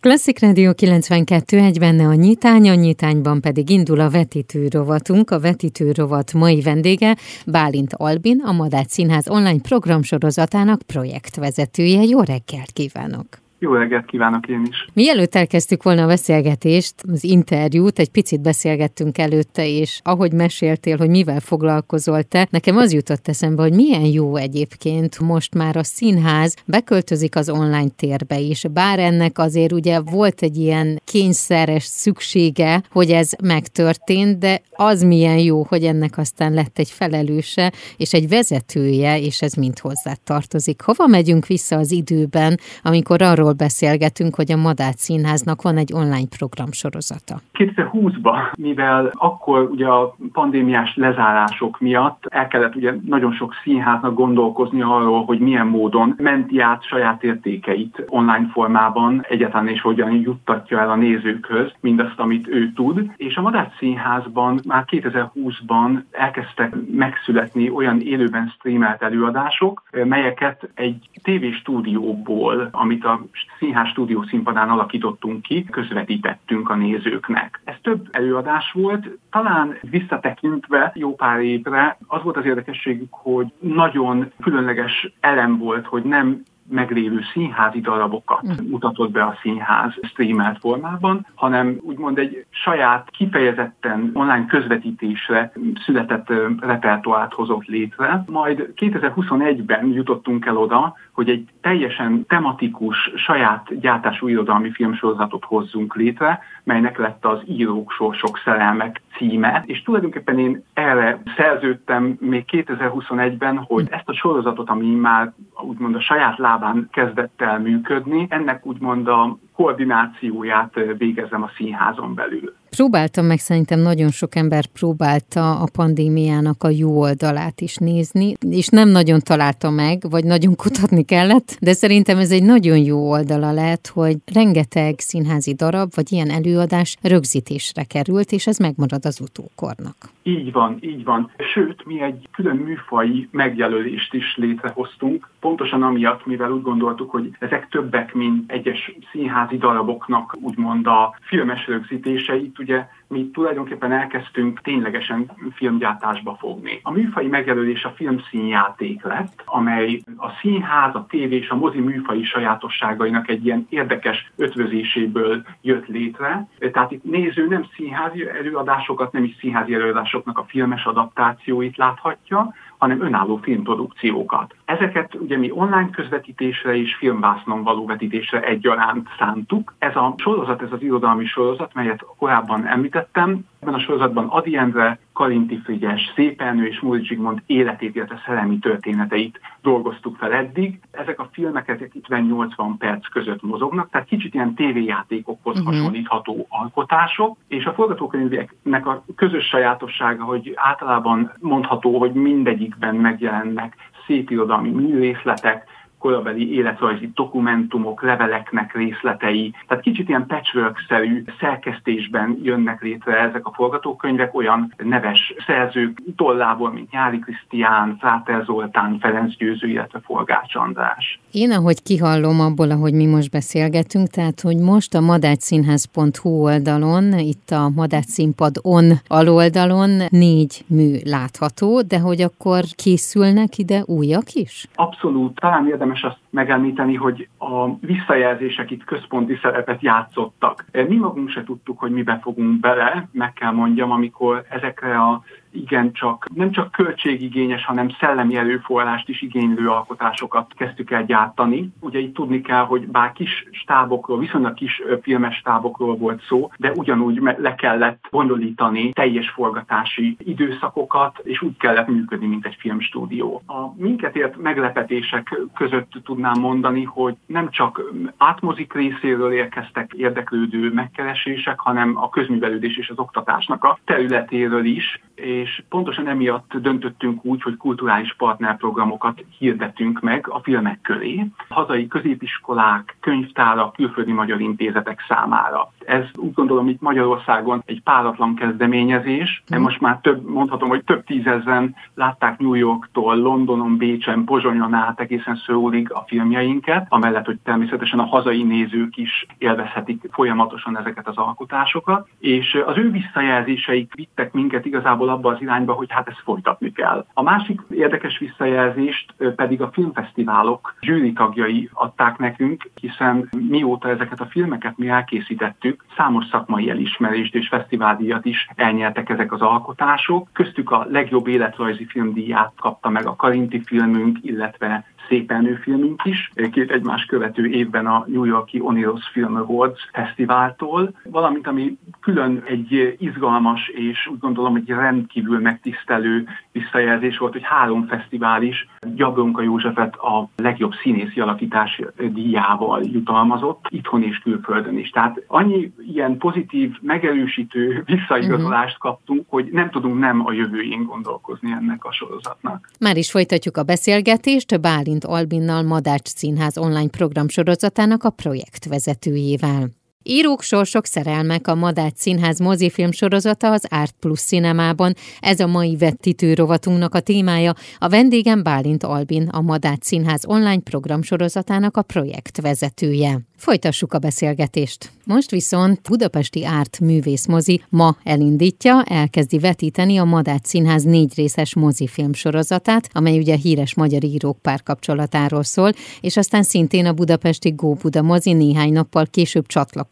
Klasszik Rádió 92 egy benne a nyitány, a nyitányban pedig indul a vetítő rovatunk. A vetítő rovat mai vendége Bálint Albin, a Madács Színház online programsorozatának projektvezetője. Jó reggelt kívánok! Jó reggelt kívánok én is! Mielőtt elkezdtük volna a beszélgetést, az interjút, egy picit beszélgettünk előtte, és ahogy meséltél, hogy mivel foglalkozol te, nekem az jutott eszembe, hogy milyen jó egyébként most már a színház beköltözik az online térbe is. Bár ennek azért ugye volt egy ilyen kényszeres szüksége, hogy ez megtörtént, de az milyen jó, hogy ennek aztán lett egy felelőse, és egy vezetője, és ez mind hozzá tartozik. Hova megyünk vissza az időben, amikor arról arról beszélgetünk, hogy a Madács Színháznak van egy online program sorozata. 2020-ban, mivel akkor ugye a pandémiás lezárások miatt el kellett ugye nagyon sok színháznak gondolkozni arról, hogy milyen módon menti át saját értékeit online formában egyáltalán és hogyan juttatja el a nézőkhöz mindazt, amit ő tud. És a Madács Színházban már 2020-ban elkezdtek megszületni olyan élőben streamelt előadások, melyeket egy tévéstúdióból, amit a színház stúdió színpadán alakítottunk ki, közvetítettünk a nézőknek. Ez több előadás volt, talán visszatekintve jó pár évre az volt az érdekességük, hogy nagyon különleges elem volt, hogy nem meglévő színházi darabokat mm. mutatott be a színház streamelt formában, hanem úgymond egy saját kifejezetten online közvetítésre született repertoárt hozott létre. Majd 2021-ben jutottunk el oda, hogy egy teljesen tematikus, saját gyártású irodalmi filmsorozatot hozzunk létre, melynek lett az Írók Sorsok Szerelmek címe, és tulajdonképpen én erre szerződtem még 2021-ben, hogy ezt a sorozatot, ami már úgymond a saját lábán kezdett el működni, ennek úgymond a koordinációját végezem a színházon belül. Próbáltam meg, szerintem nagyon sok ember próbálta a pandémiának a jó oldalát is nézni, és nem nagyon találta meg, vagy nagyon kutatni kellett, de szerintem ez egy nagyon jó oldala lehet, hogy rengeteg színházi darab, vagy ilyen előadás rögzítésre került, és ez megmarad az utókornak. Így van, így van. Sőt, mi egy külön műfai megjelölést is létrehoztunk, pontosan amiatt, mivel úgy gondoltuk, hogy ezek többek, mint egyes színházi daraboknak úgymond a filmes rögzítéseit, ugye mi tulajdonképpen elkezdtünk ténylegesen filmgyártásba fogni. A műfai megjelölés a filmszínjáték lett, amely a színház, a tévé és a mozi műfai sajátosságainak egy ilyen érdekes ötvözéséből jött létre. Tehát itt néző nem színházi előadásokat, nem is színházi előadásoknak a filmes adaptációit láthatja, hanem önálló filmprodukciókat. Ezeket ugye mi online közvetítésre és filmvásznon való vetítésre egyaránt szántuk. Ez a sorozat, ez az irodalmi sorozat, melyet korábban említettem, Ebben a sorozatban Adi Endre, Karinti Frigyes, Szépelnő és Múri Zsigmond életét, illetve szellemi történeteit dolgoztuk fel eddig. Ezek a filmek ezek 50-80 perc között mozognak, tehát kicsit ilyen tévéjátékokhoz uh-huh. hasonlítható alkotások, és a forgatókönyveknek a közös sajátossága, hogy általában mondható, hogy mindegyikben megjelennek szép irodalmi műrészletek, korabeli életrajzi dokumentumok, leveleknek részletei. Tehát kicsit ilyen patchwork-szerű szerkesztésben jönnek létre ezek a forgatókönyvek olyan neves szerzők tollából, mint Nyári Krisztián, Fráter Zoltán, Ferenc Győző, illetve Forgács András. Én, ahogy kihallom abból, ahogy mi most beszélgetünk, tehát, hogy most a madácsszínház.hu oldalon, itt a Madács Színpad on aloldalon négy mű látható, de hogy akkor készülnek ide újak is? Abszolút. Talán érdemes érdemes azt megemlíteni, hogy a visszajelzések itt központi szerepet játszottak. Mi magunk se tudtuk, hogy mibe fogunk bele, meg kell mondjam, amikor ezekre a igen csak, nem csak költségigényes, hanem szellemi erőforrást is igénylő alkotásokat kezdtük el gyártani. Ugye itt tudni kell, hogy bár kis stábokról, viszonylag kis filmes stábokról volt szó, de ugyanúgy le kellett bonyolítani teljes forgatási időszakokat, és úgy kellett működni, mint egy filmstúdió. A minket ért meglepetések között tudnám mondani, hogy nem csak átmozik részéről érkeztek érdeklődő megkeresések, hanem a közművelődés és az oktatásnak a területéről is, és pontosan emiatt döntöttünk úgy, hogy kulturális partnerprogramokat hirdetünk meg a filmek köré, hazai középiskolák, könyvtárak, külföldi magyar intézetek számára. Ez úgy gondolom itt Magyarországon egy páratlan kezdeményezés, de most már több, mondhatom, hogy több tízezren látták New Yorktól, Londonon, Bécsen, Pozsonyon át egészen Szőulig a filmjeinket, amellett, hogy természetesen a hazai nézők is élvezhetik folyamatosan ezeket az alkotásokat, és az ő visszajelzéseik vittek minket igazából abba az irányba, hogy hát ezt folytatni kell. A másik érdekes visszajelzést pedig a filmfesztiválok zsűri tagjai adták nekünk, hiszen mióta ezeket a filmeket mi elkészítettük, számos szakmai elismerést és fesztiváldíjat is elnyertek ezek az alkotások. Köztük a legjobb életrajzi filmdíját kapta meg a Karinti filmünk, illetve szépen filmünk is, két egymás követő évben a New Yorki Oniros Film Awards fesztiváltól, valamint ami külön egy izgalmas és úgy gondolom egy rendkívül megtisztelő visszajelzés volt, hogy három fesztivál is Gyabronka Józsefet a legjobb színészi alakítás díjával jutalmazott, itthon és külföldön is. Tehát annyi ilyen pozitív, megerősítő visszaigazolást uh-huh. kaptunk, hogy nem tudunk nem a jövőjén gondolkozni ennek a sorozatnak. Már is folytatjuk a beszélgetést Bálint Albinnal Madács Színház online programsorozatának a projektvezetőjével. Írók, sorsok, szerelmek a Madács Színház mozifilm sorozata az Art Plus Cinemában. Ez a mai vettítő rovatunknak a témája. A vendégem Bálint Albin, a Madács Színház online programsorozatának a projektvezetője. Folytassuk a beszélgetést. Most viszont Budapesti Árt művészmozi ma elindítja, elkezdi vetíteni a Madács Színház négy részes mozifilm sorozatát, amely ugye híres magyar írók párkapcsolatáról szól, és aztán szintén a budapesti Go Buda mozi néhány nappal később csatlakozik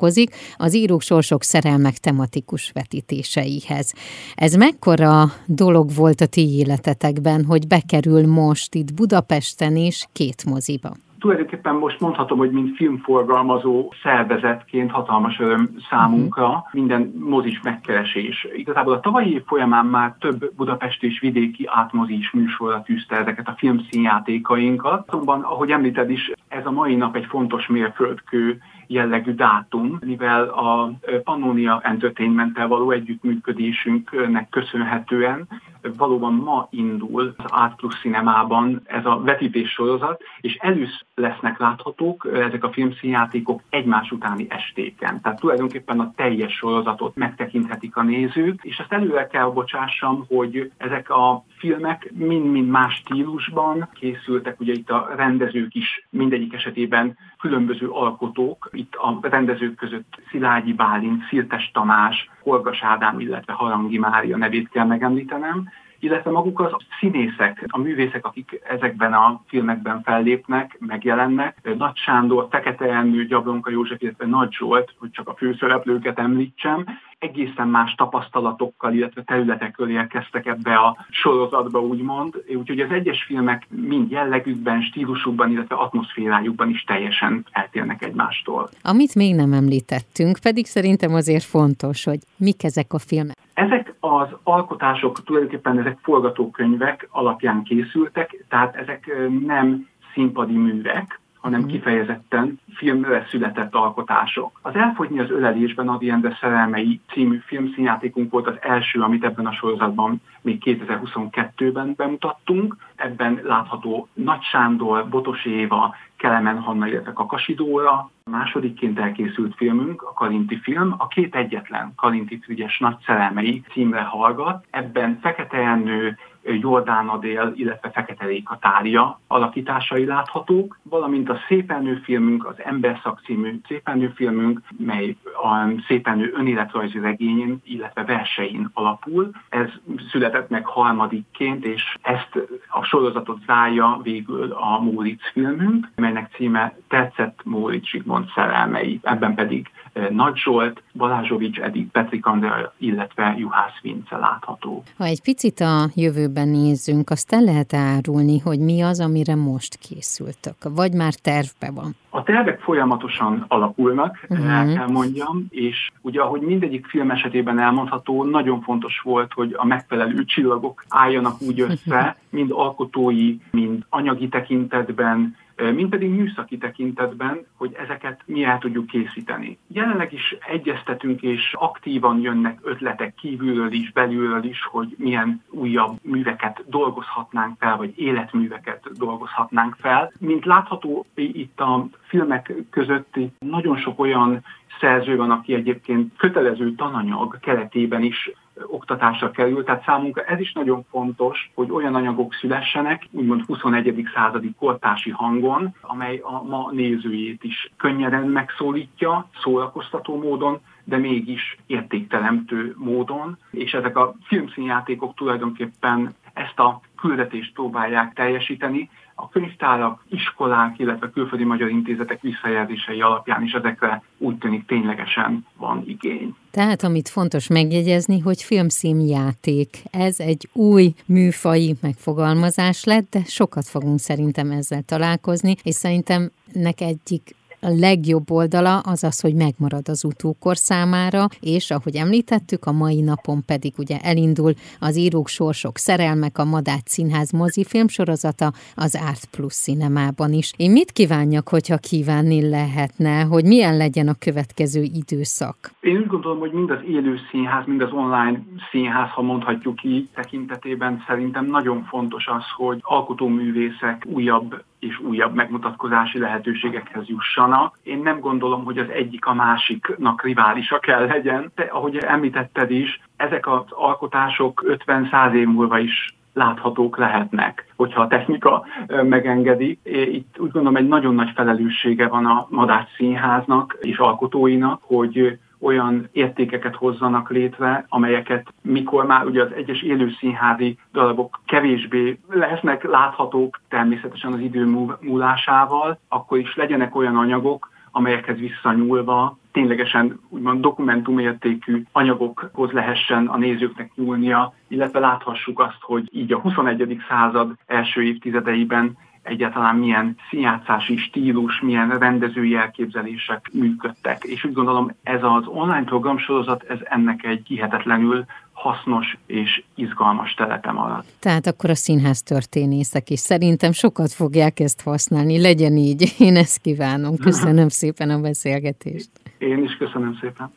az írók sorsok szerelmek tematikus vetítéseihez. Ez mekkora dolog volt a ti életetekben, hogy bekerül most itt Budapesten is két moziba? tulajdonképpen most mondhatom, hogy mint filmforgalmazó szervezetként hatalmas öröm számunkra mhm. minden mozis megkeresés. Igazából a tavalyi év folyamán már több budapesti és vidéki átmozis műsorra tűzte ezeket a filmszínjátékainkat. Azonban, ahogy említed is, ez a mai nap egy fontos mérföldkő jellegű dátum, mivel a Pannonia Entertainment-tel való együttműködésünknek köszönhetően valóban ma indul az Art Plus Cinemában ez a vetítés sorozat, és először lesznek láthatók ezek a filmszínjátékok egymás utáni estéken. Tehát tulajdonképpen a teljes sorozatot megtekinthetik a nézők, és ezt előre kell bocsássam, hogy ezek a filmek mind-mind más stílusban készültek, ugye itt a rendezők is mindegyik esetében különböző alkotók, itt a rendezők között Szilágyi Bálint, Szirtes Tamás, Horgas Ádám, illetve Harangi Mária nevét kell megemlítenem, illetve maguk az színészek, a művészek, akik ezekben a filmekben fellépnek, megjelennek. Nagy Sándor, Fekete Ernő, Gyablonka József, illetve Nagy Zsolt, hogy csak a főszereplőket említsem, egészen más tapasztalatokkal, illetve területekről érkeztek ebbe a sorozatba, úgymond. Úgyhogy az egyes filmek mind jellegükben, stílusukban, illetve atmoszférájukban is teljesen eltérnek egymástól. Amit még nem említettünk, pedig szerintem azért fontos, hogy mik ezek a filmek. Ezek az alkotások tulajdonképpen ezek forgatókönyvek alapján készültek, tehát ezek nem színpadi művek, hanem mhm. kifejezetten filmre született alkotások. Az Elfogyni az ölelésben Adi Endre szerelmei című filmszínjátékunk volt az első, amit ebben a sorozatban még 2022-ben bemutattunk. Ebben látható Nagy Sándor, Botos Éva, Kelemen Hanna, illetve Kakasi Dóra. A másodikként elkészült filmünk, a Kalinti film, a két egyetlen Kalinti Frigyes nagy szerelmei címre hallgat. Ebben Fekete Ernő, Jordán Adél, illetve Fekete Réka tárja alakításai láthatók, valamint a Szépenő filmünk, az Emberszak című Szépenő filmünk, mely a Szépenő önéletrajzi regényén, illetve versein alapul. Ez született meg harmadikként, és ezt a sorozatot zárja végül a Móricz filmünk, melynek címe Tetszett Móricz Zsigmond szerelmei. Ebben pedig Nagy Zsolt, Balázsovics Edith, Petrik Andrea, illetve Juhász Vince látható. Ha egy picit a jövőben nézzünk, azt el lehet árulni, hogy mi az, amire most készültök, vagy már tervbe van? A tervek folyamatosan alakulnak, uh-huh. el kell mondjam, és ugye ahogy mindegyik film esetében elmondható, nagyon fontos volt, hogy a megfelelő csillagok álljanak úgy össze, mind alkotói, mind anyagi tekintetben, mint pedig műszaki tekintetben, hogy ezeket mi el tudjuk készíteni. Jelenleg is egyeztetünk és aktívan jönnek ötletek kívülről is, belülről is, hogy milyen újabb műveket dolgozhatnánk fel, vagy életműveket dolgozhatnánk fel. Mint látható itt a filmek közötti nagyon sok olyan szerző van, aki egyébként kötelező tananyag keretében is oktatásra kerül, tehát számunkra ez is nagyon fontos, hogy olyan anyagok szülessenek, úgymond 21. századi kortási hangon, amely a ma nézőjét is könnyeden megszólítja, szórakoztató módon, de mégis értékteremtő módon, és ezek a filmszínjátékok tulajdonképpen ezt a küldetést próbálják teljesíteni, a könyvtárak, iskolák, illetve külföldi magyar intézetek visszajelzései alapján is ezekre úgy tűnik ténylegesen van igény. Tehát amit fontos megjegyezni, hogy filmszínjáték, ez egy új műfai megfogalmazás lett, de sokat fogunk szerintem ezzel találkozni, és szerintem nek egyik a legjobb oldala az az, hogy megmarad az utókor számára, és ahogy említettük, a mai napon pedig ugye elindul az írók sorsok szerelmek, a Madács Színház mozifilm sorozata az Art Plus cinemában is. Én mit kívánjak, hogyha kívánni lehetne, hogy milyen legyen a következő időszak? Én úgy gondolom, hogy mind az élő színház, mind az online színház, ha mondhatjuk így, tekintetében szerintem nagyon fontos az, hogy alkotóművészek újabb és újabb megmutatkozási lehetőségekhez jussanak. Én nem gondolom, hogy az egyik a másiknak riválisa kell legyen, de ahogy említetted is, ezek az alkotások 50-100 év múlva is láthatók lehetnek, hogyha a technika megengedi. Itt úgy gondolom egy nagyon nagy felelőssége van a Madács Színháznak és alkotóinak, hogy olyan értékeket hozzanak létre, amelyeket mikor már ugye az egyes élőszínházi darabok kevésbé lesznek láthatók természetesen az idő múlásával, akkor is legyenek olyan anyagok, amelyekhez visszanyúlva ténylegesen úgymond dokumentumértékű anyagokhoz lehessen a nézőknek nyúlnia, illetve láthassuk azt, hogy így a 21. század első évtizedeiben egyáltalán milyen színjátszási stílus, milyen rendezői elképzelések működtek. És úgy gondolom ez az online programsorozat, ez ennek egy hihetetlenül hasznos és izgalmas telepe maradt. Tehát akkor a színház történészek is szerintem sokat fogják ezt használni, legyen így. Én ezt kívánom. Köszönöm szépen a beszélgetést. Én is köszönöm szépen.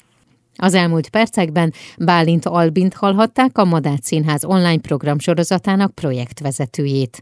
Az elmúlt percekben Bálint Albint hallhatták a Madács Színház online program sorozatának projektvezetőjét.